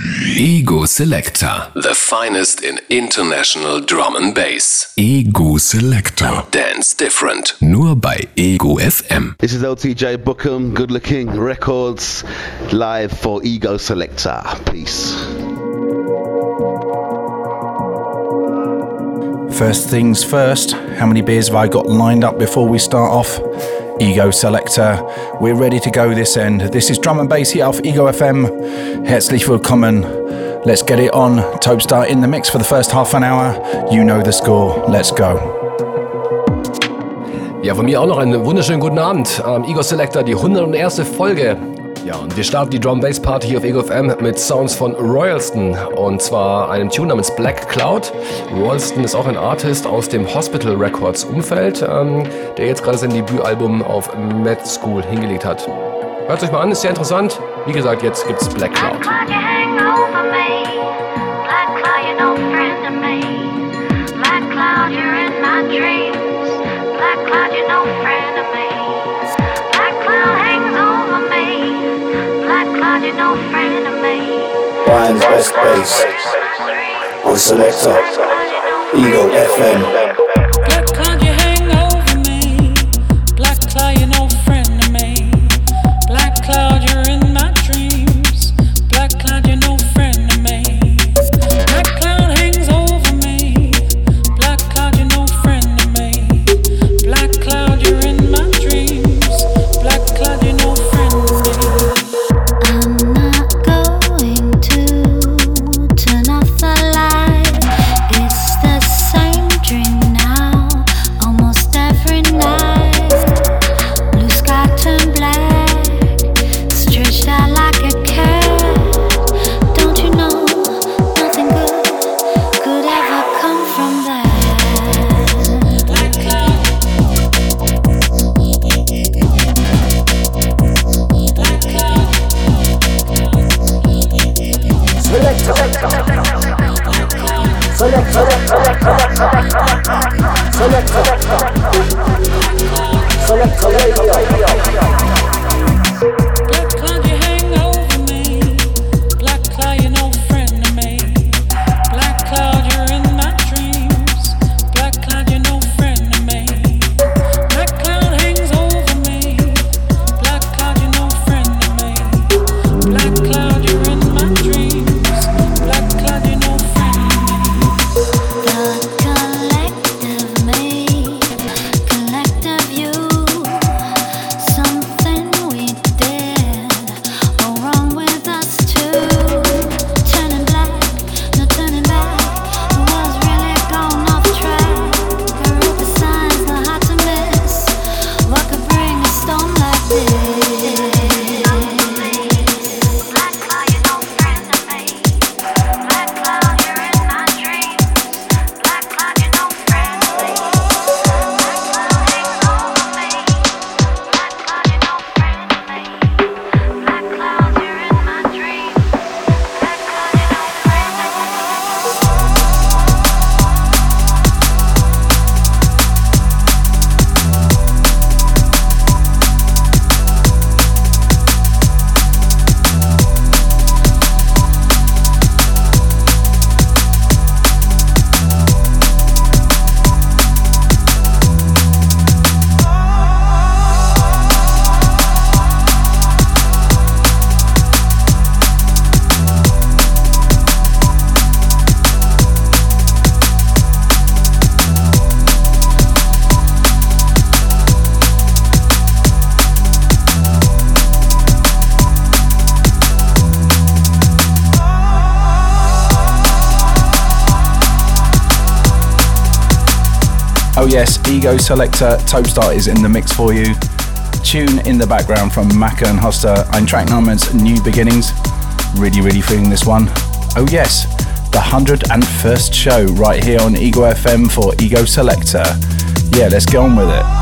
Ego Selector. The finest in international drum and bass. Ego Selector. Dance different. Nur bei Ego FM. This is LTJ Bukem, Good Looking Records, live for Ego Selector. Peace. First things first, how many beers have I got lined up before we start off? Ego Selector. We're ready to go this end. This is drum and bass here off Ego FM. Herzlich willkommen. Let's get it on. Topstar in the mix for the first half an hour. You know the score. Let's go. Ja, von mir auch noch einen wunderschönen guten Abend. Ähm, Ego Selector, die 101. Folge. Ja, und wir starten die Drum Bass Party hier auf Ego FM mit Sounds von Royalston und zwar einem Tune namens Black Cloud. Royalston ist auch ein Artist aus dem Hospital Records Umfeld, ähm, der jetzt gerade sein Debütalbum auf Med School hingelegt hat. Hört euch mal an, ist sehr interessant. Wie gesagt, jetzt gibt's Black Cloud. Black cloud, you're no friend of me. Brian's best bass. On Selector. Ego FM. Ego Selector Topstar is in the mix for you. Tune in the background from Maka and Hosta and track numbers New Beginnings. Really, really feeling this one. Oh, yes, the 101st show right here on Ego FM for Ego Selector. Yeah, let's get on with it.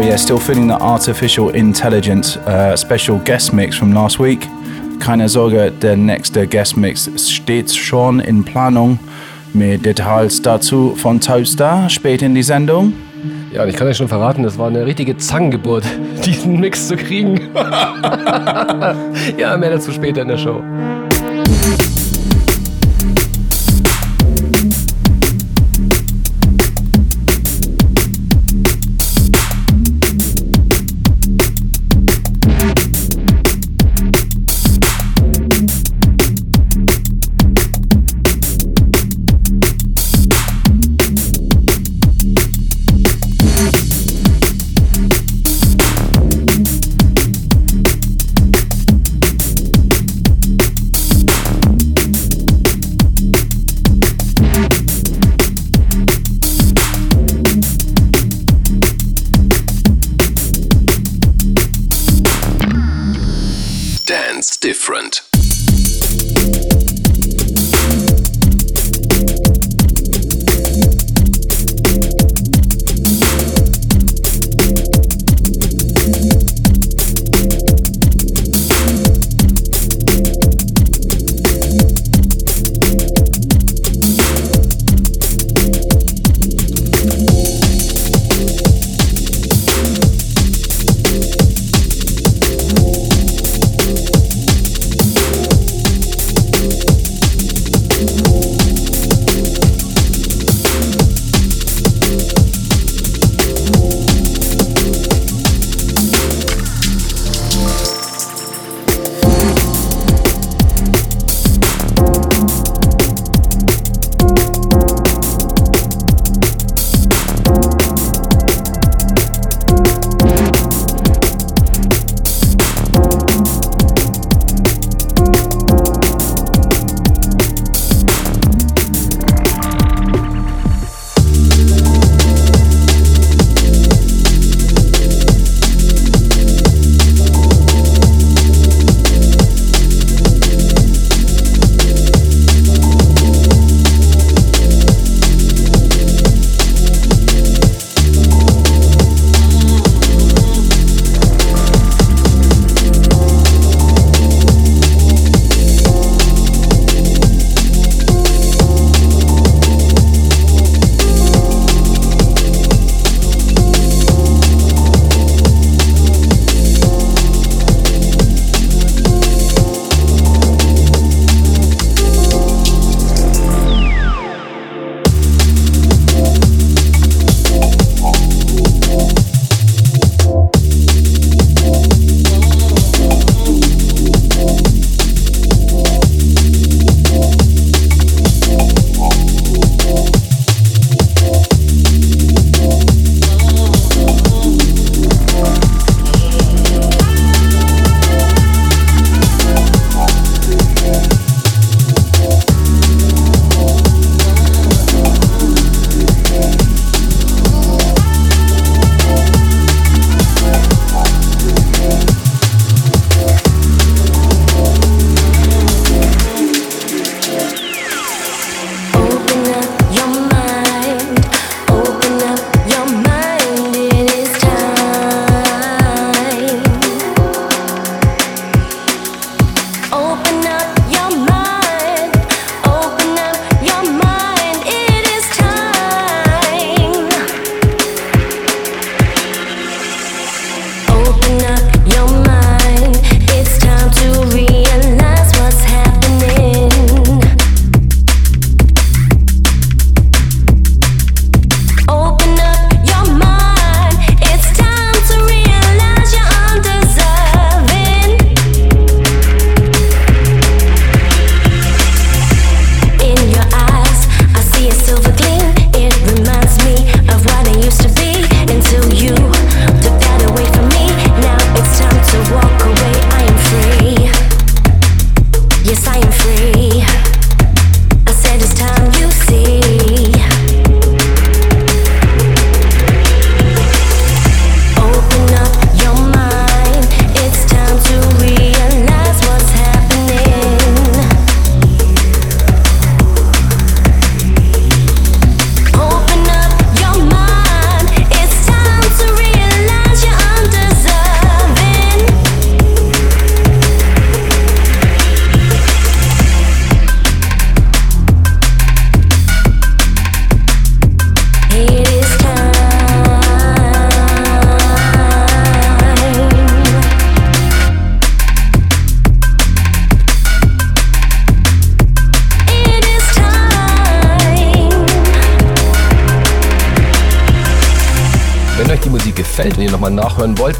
Oh yeah, still feeling the artificial intelligence uh, special guest mix from last week. Keine Sorge, der nächste Guest Mix steht schon in Planung. Mehr Details dazu von Toaster spät in die Sendung. Ja, und ich kann euch schon verraten, das war eine richtige Zangengeburt, diesen Mix zu kriegen. ja, mehr dazu später in der Show.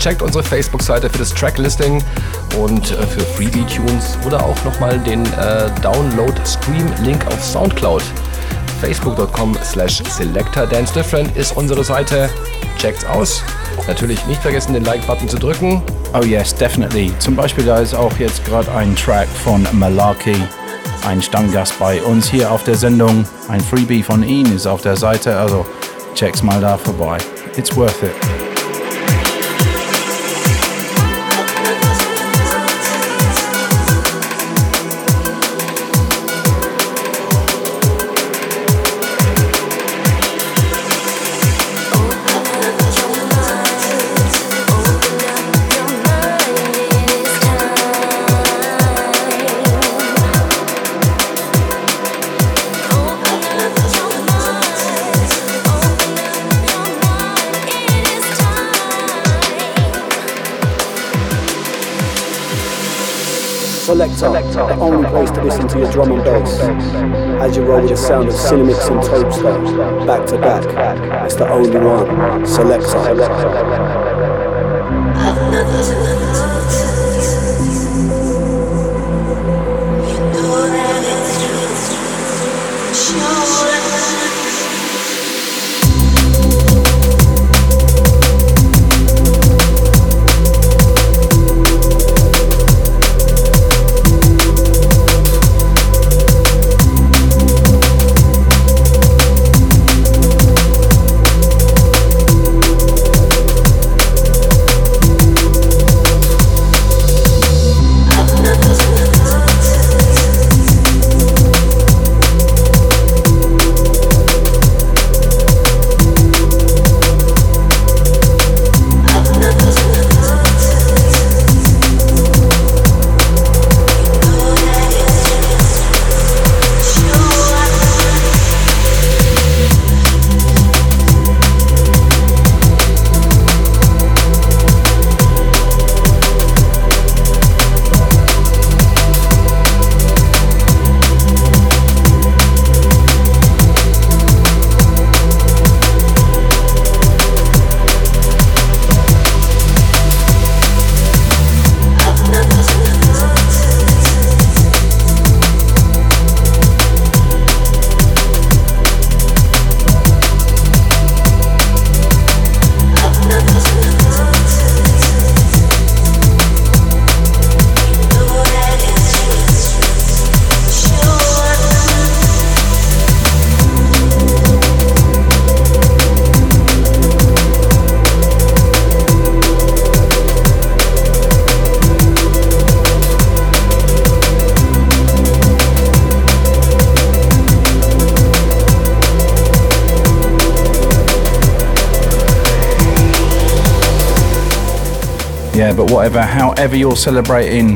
Checkt unsere Facebook-Seite für das Tracklisting und äh, für Freebie-Tunes oder auch nochmal den äh, Download-Stream-Link auf Soundcloud. Facebook.com slash Selector Dance Different ist unsere Seite. Checkt's aus. Natürlich nicht vergessen, den Like-Button zu drücken. Oh yes, definitely. Zum Beispiel da ist auch jetzt gerade ein Track von Malarkey, ein Stammgast bei uns hier auf der Sendung. Ein Freebie von ihm ist auf der Seite, also check's mal da vorbei. It's worth it. Your drum and bass. As you roll with the sound of Cinemix and Topstar, back to back, it's the only one. Selector. Whatever, however you're celebrating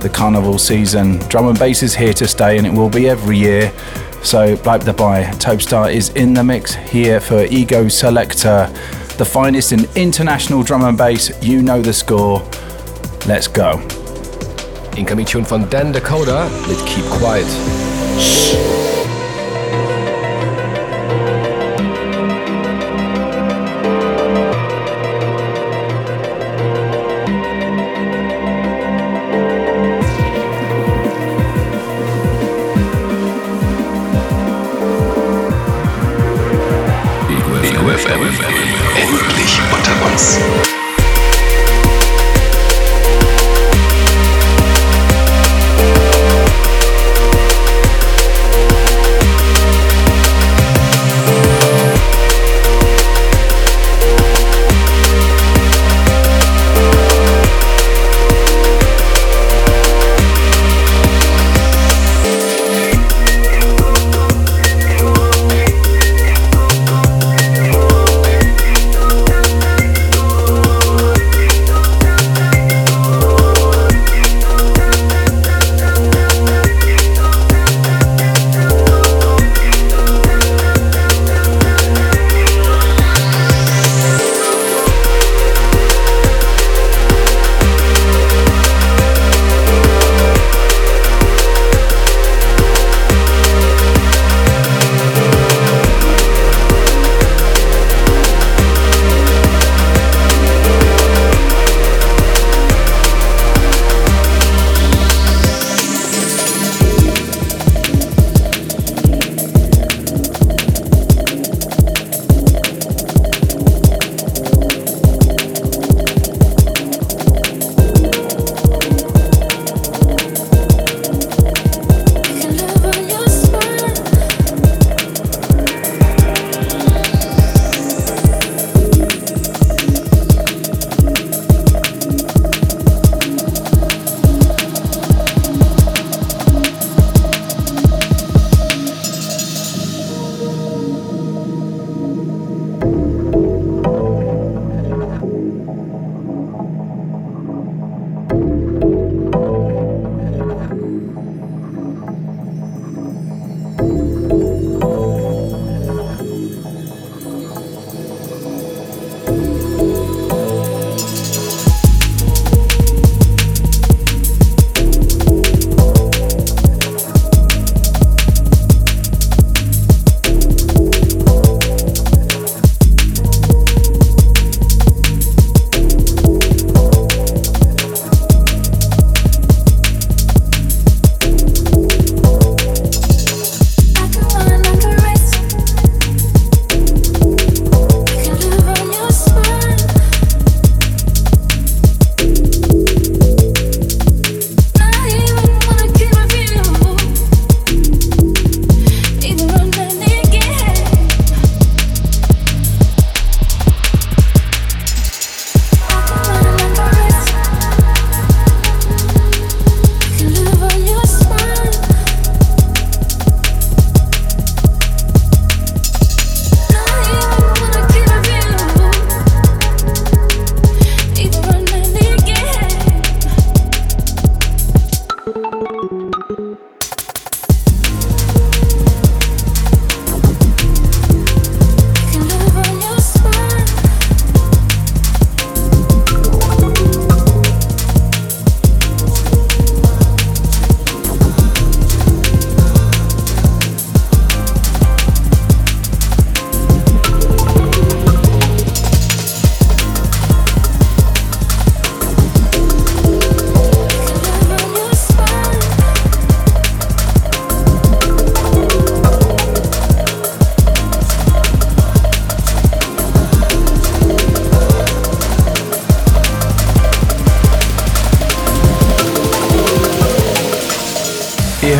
the carnival season, drum and bass is here to stay and it will be every year. So, like the by, Topstar is in the mix here for Ego Selector, the finest in international drum and bass. You know the score. Let's go. Incoming tune von Dan Dakota mit Keep Quiet. Shh. FM. Endlich unter uns.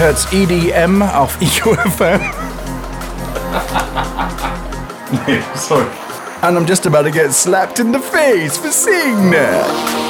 Hört EDM auf EQFM. sorry. And I'm just about to get slapped in the face for saying that.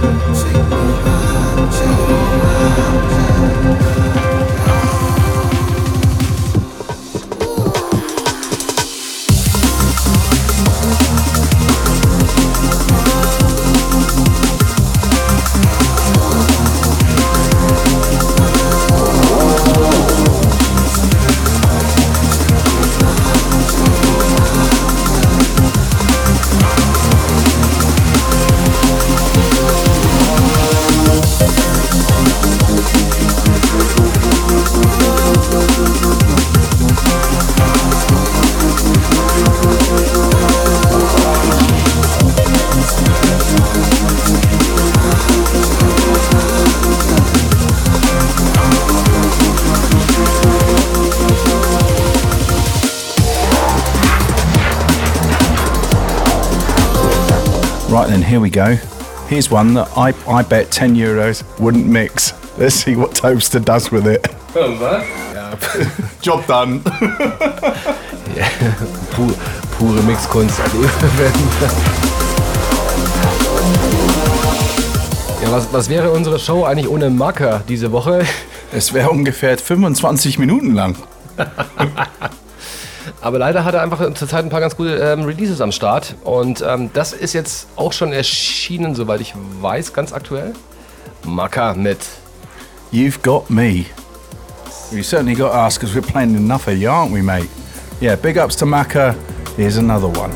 Right then, here we go. Here's one that I, I bet 10 euros wouldn't mix. Let's see what Toaster does with it. Ja. Job done. ja. Pur, pure Mixkunst. Ja, was, was wäre unsere Show eigentlich ohne Macker diese Woche? Es wäre ungefähr 25 Minuten lang. Aber leider hat er einfach zurzeit ein paar ganz gute ähm, Releases am Start. Und ähm, das ist jetzt auch schon erschienen, soweit ich weiß, ganz aktuell. Maka mit You've Got Me. You certainly got us because we're playing enough of you, aren't we, mate? Yeah, big ups to Maka. Here's another one.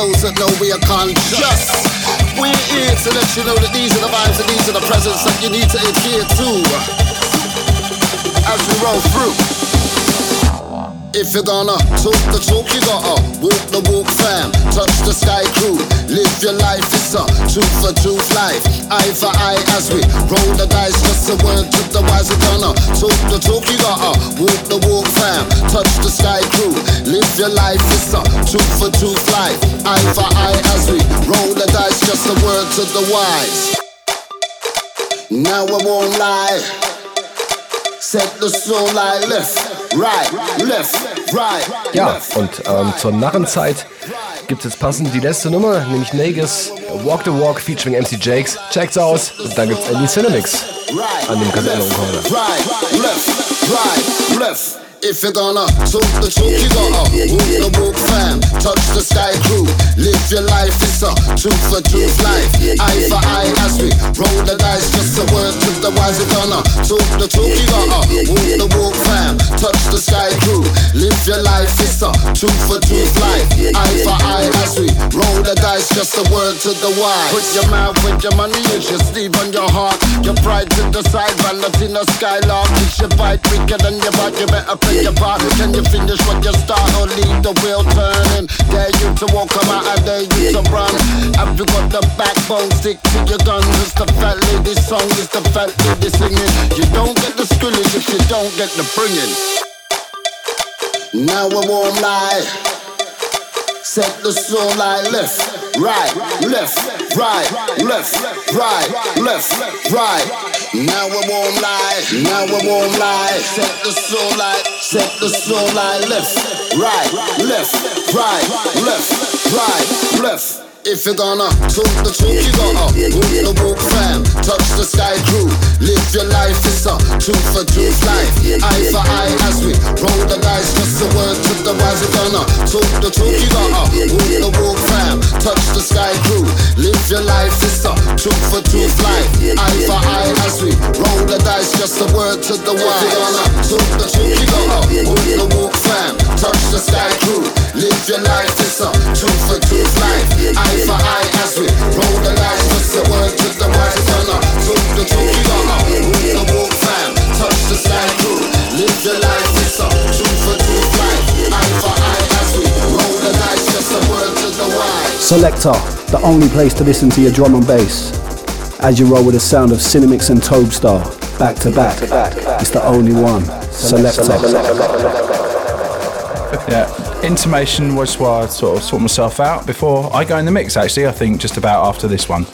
Those that know we are conscious. We're here to let you know that these are the vibes and these are the presents that you need to adhere to as we roll through. If you're gonna talk the talk, you gotta walk the walk, fam. Touch the sky crew, live your life. It's a truth life. Eye for eye as we roll the dice. Just a word to the wise. Gonna talk the talk, you gotta walk the walk, fam. Touch the sky crew, live your life. It's a truth for truth life. Eye for eye as we roll the dice. Just a word to the wise. Now I won't lie. Set the soul like left. Right ja, und ähm, zur Narrenzeit gibt es passend die letzte Nummer, nämlich Negus Walk the Walk featuring MC Jakes. Checkt's aus. Und dann gibt's Andy Cinemix an dem Kassettenrekorder. If you're gonna talk the talk, you gotta walk the walk, fam. Touch the sky crew, live your life. It's a truth for truth life. Eye for eye as we roll the dice. Just a word to the wise. You're gonna talk the talk, you gotta walk the walk, fam. Touch the sky crew, live your life. It's a truth for truth life. Eye for eye as we roll the dice. Just a word to the wise. Put your mouth with your money, use your sleeve on your heart. Your pride to the side, the skylark. It's your bite wicked and your bite, you better play your part. Can you finish what you start or leave the wheel turning? Dare you to walk, come out, I dare you to run. Have you got the backbone? Stick to your guns. It's the fat lady song, it's the fat lady singing. You don't get the skillage if you don't get the bringing. Now I won't lie. Set the soul like left, right, left, right, left, right, left, right. Now I won't lie, now I won't lie. Set the soul like, set the soul like left, right, left, right, left, right, left. If you're gonna talk the talk, you gotta walk the walk, fam. Touch the sky crew, live your life. It's a truth for truth life. Eye for eye as we roll the dice. Just a word to the wise. You're gonna talk the talk, you gotta walk the walk, fam. Touch the sky crew, live your life. It's a truth for truth life. Eye for eye as we roll the dice. Just a word to the wise. If you're gonna talk the talk, you gotta walk the walk, fam. Touch the sky crew, live your life. It's a truth for truth life. Eye eye for eye as we roll the dice. What's the word to the wise runner? Took the truth, you got up. Move the walk fam, touch the sky crew. Live your life, it's a truth for truth life. Eye for eye as we roll the dice. Just a word to the wise. Selector, the only place to listen to your drum and bass. As you roll with the sound of Cinemix and Topstar, back to back, it's the only one. Selector. Yeah intimation was why I sort of sort myself out before I go in the mix. Actually, I think just about after this one.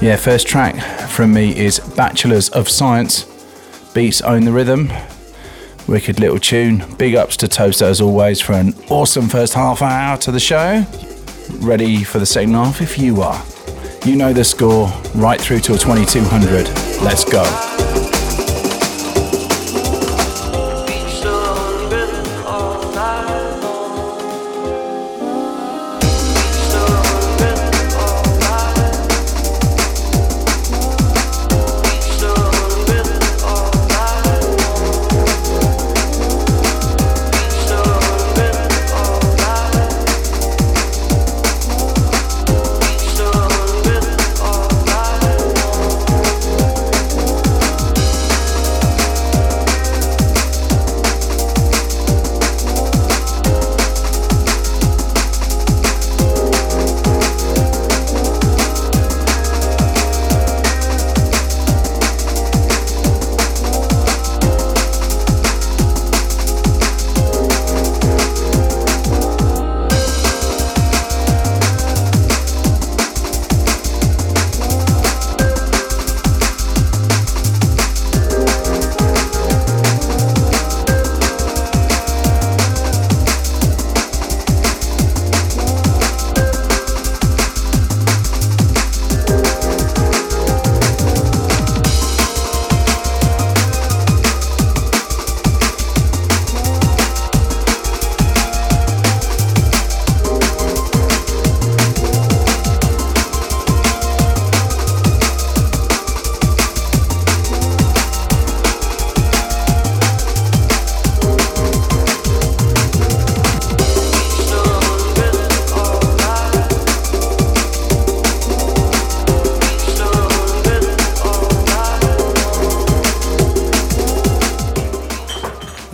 Yeah, first track from me is Bachelors of Science. Beats own the rhythm. Wicked little tune. Big ups to Topstar as always for an awesome first half hour to the show. Ready for the second half if you are. You know the score right through till 2200. Let's go.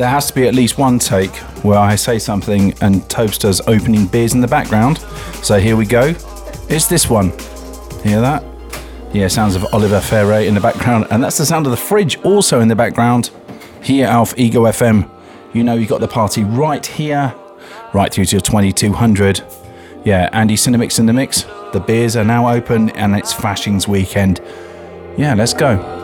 There has to be at least one take where I say something and Topstar's opening beers in the background. So here we go. It's this one. Hear that? Yeah, sounds of Oliver Ferre in the background, and that's the sound of the fridge also in the background. Here Alf Ego FM. You know you've got the party right here, right through till 2200. Yeah, Andy Cinemix in the mix. The beers are now open and it's Fashings weekend. Yeah, let's go.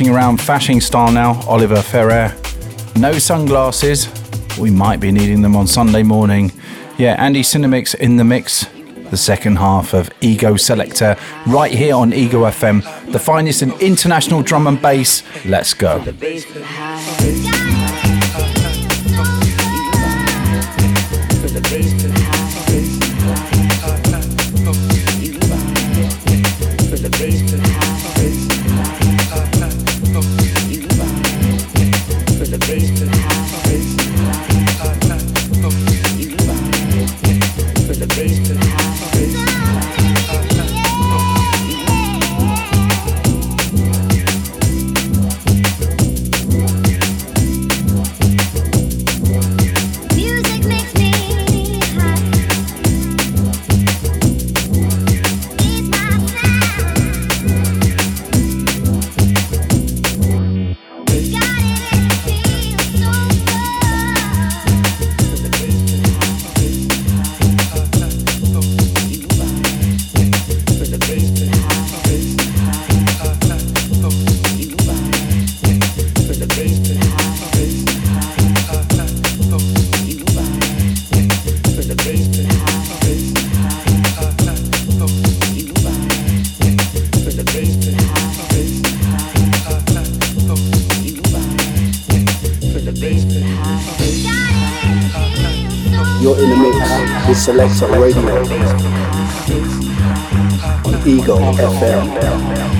Yeah, around fashion style now. Oliver Ferrer. No sunglasses. We might be needing them on Sunday morning. Yeah, Andy Cinemix in the mix. The second half of Ego Selector right here on Ego FM, the finest in international drum and bass. Let's go. Selector Radio on Ego FM.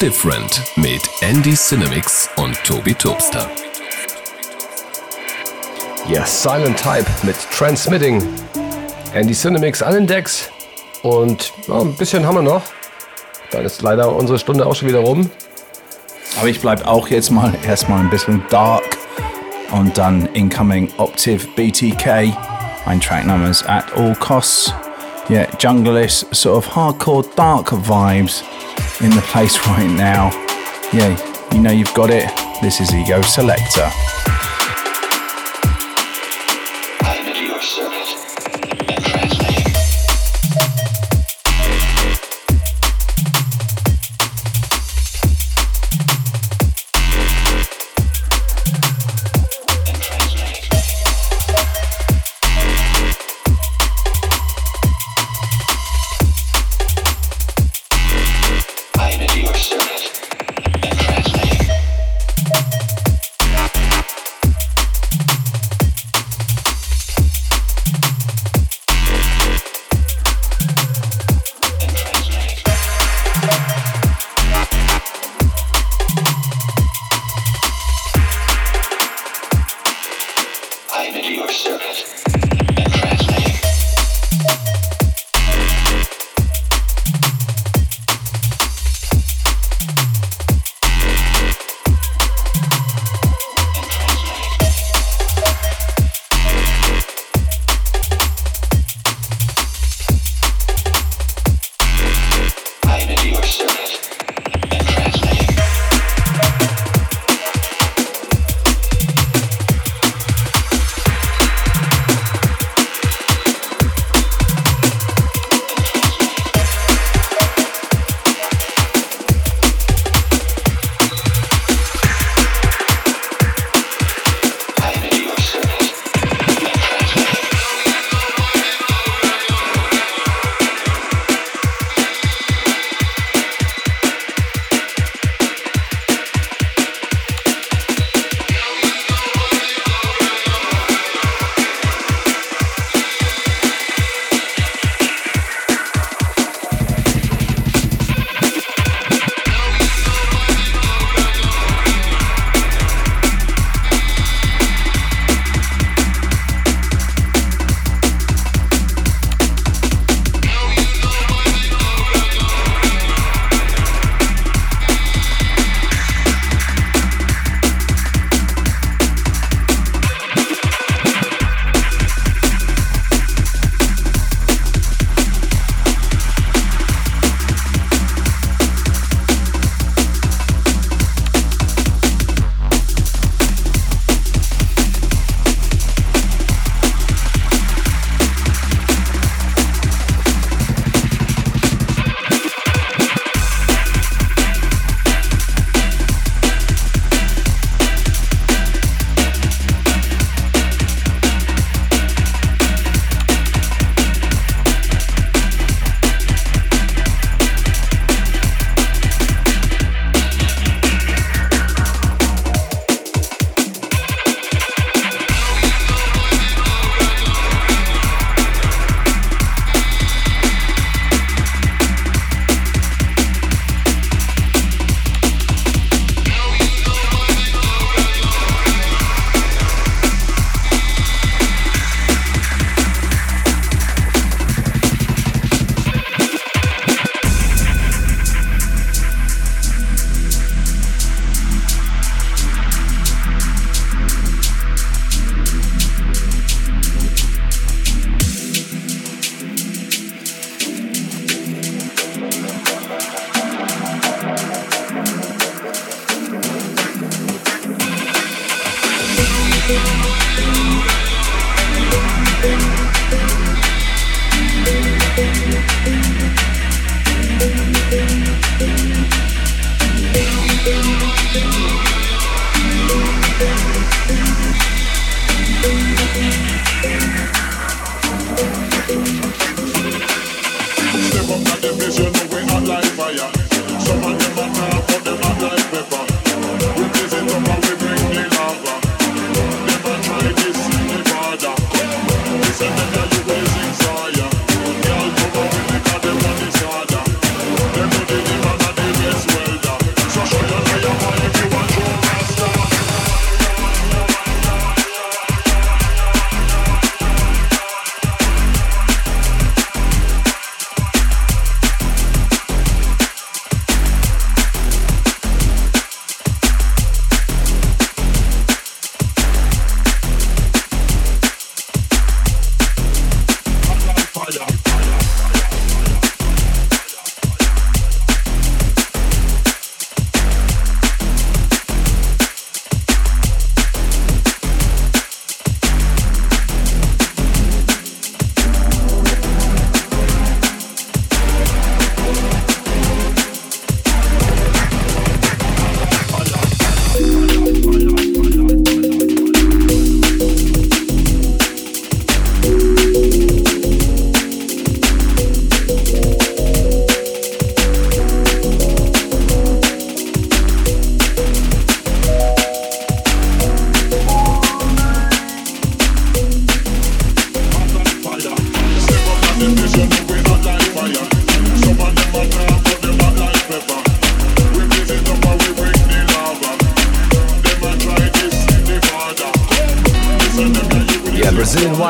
Different mit Andy Cinemix und Tobi Tobster. Ja, Silent Type mit Transmitting. Andy Cinemix an den Decks. Und ja, ein bisschen haben wir noch. Dann ist leider unsere Stunde auch schon wieder rum. Aber ich bleibe auch jetzt mal erstmal ein bisschen dark. Und dann Incoming Optive BTK. Ein Track namens At All Costs. Yeah, junglist, sort of hardcore dark vibes in the place right now. Yeah, you know you've got it. This is Ego Selector.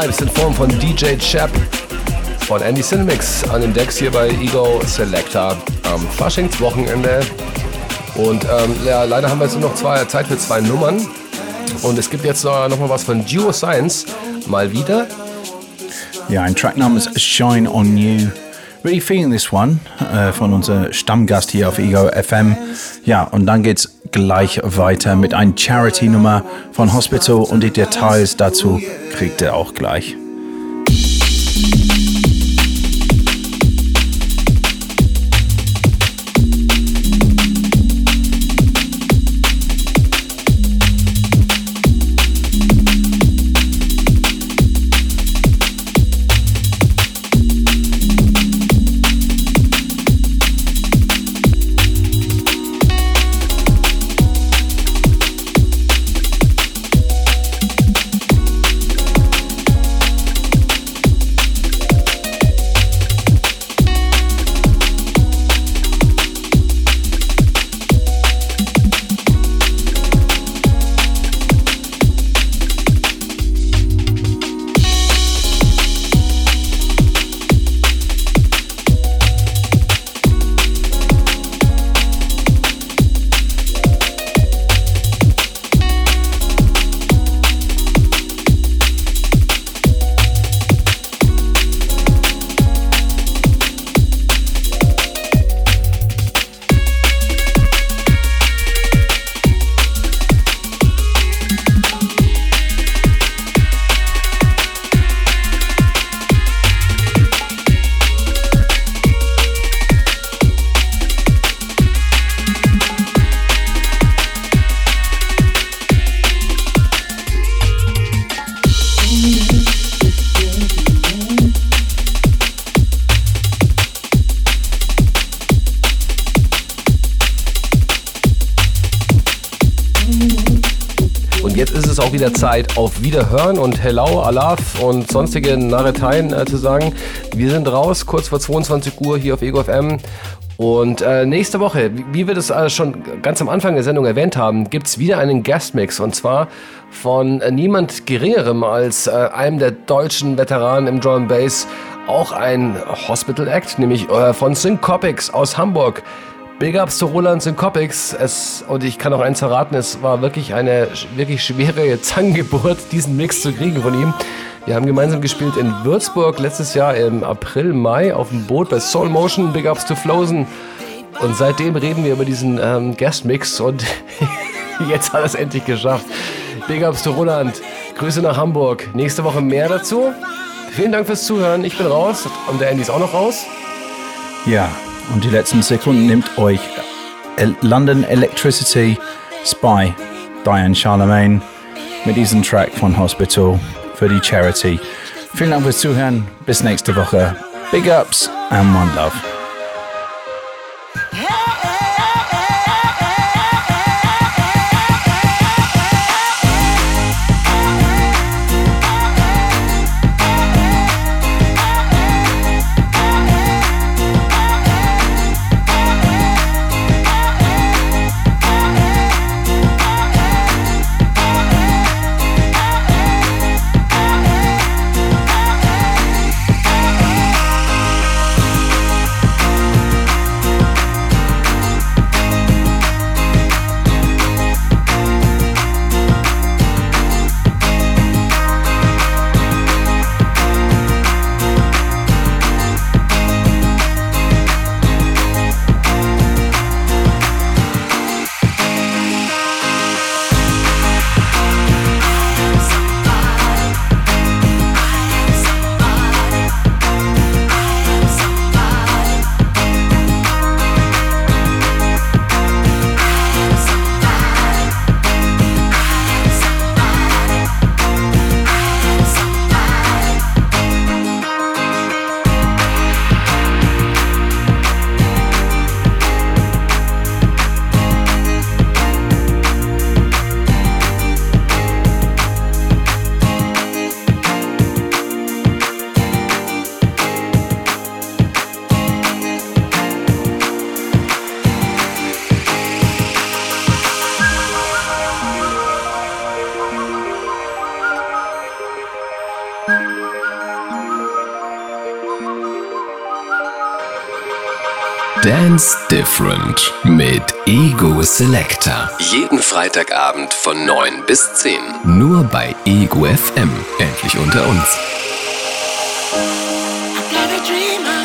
Vibes in Form von DJ Chap von Andy Cinemix an den Decks hier bei Ego Selector am Faschingswochenende. Und ähm, ja, leider haben wir jetzt nur noch zwei, Zeit für zwei Nummern. Und es gibt jetzt noch, noch mal was von Duo Science. Mal wieder. Ja, ein Track namens Shine on You. Really feeling this one äh, von unserem Stammgast hier auf Ego FM. Ja, und dann geht's gleich weiter mit einer Charity-Nummer von Hospital und die Details dazu kriegt ihr auch gleich. Wieder Zeit auf Wiederhören und Hello, Alaf und sonstige Narreteien äh, zu sagen. Wir sind raus, kurz vor 22 Uhr hier auf Ego FM. Und äh, nächste Woche, wie wir das äh, schon ganz am Anfang der Sendung erwähnt haben, gibt es wieder einen Guestmix und zwar von äh, niemand Geringerem als äh, einem der deutschen Veteranen im Drum Bass, auch ein Hospital Act, nämlich äh, von Syncopics aus Hamburg. Big Ups zu Roland Syncopics. Es, und ich kann auch eins verraten, es war wirklich eine wirklich schwere Zangengeburt, diesen Mix zu kriegen von ihm. Wir haben gemeinsam gespielt in Würzburg letztes Jahr im April, Mai auf dem Boot bei Soul Motion. Big Ups to Flosen. Und seitdem reden wir über diesen ähm, Guest-Mix und jetzt hat er es endlich geschafft. Big Ups to Roland. Grüße nach Hamburg. Nächste Woche mehr dazu. Vielen Dank fürs Zuhören. Ich bin raus und der Andy ist auch noch raus. Ja, und die letzten nimmt euch London Electricity Spy Diane Charlemagne mit diesem Track von Hospital für die Charity. Vielen Dank fürs Zuhören. Bis nächste Woche. Big Ups and One Love. Different mit Ego Selector. Jeden Freitagabend von 9 bis 10. Nur bei Ego FM. Endlich unter uns. I'm gonna reach the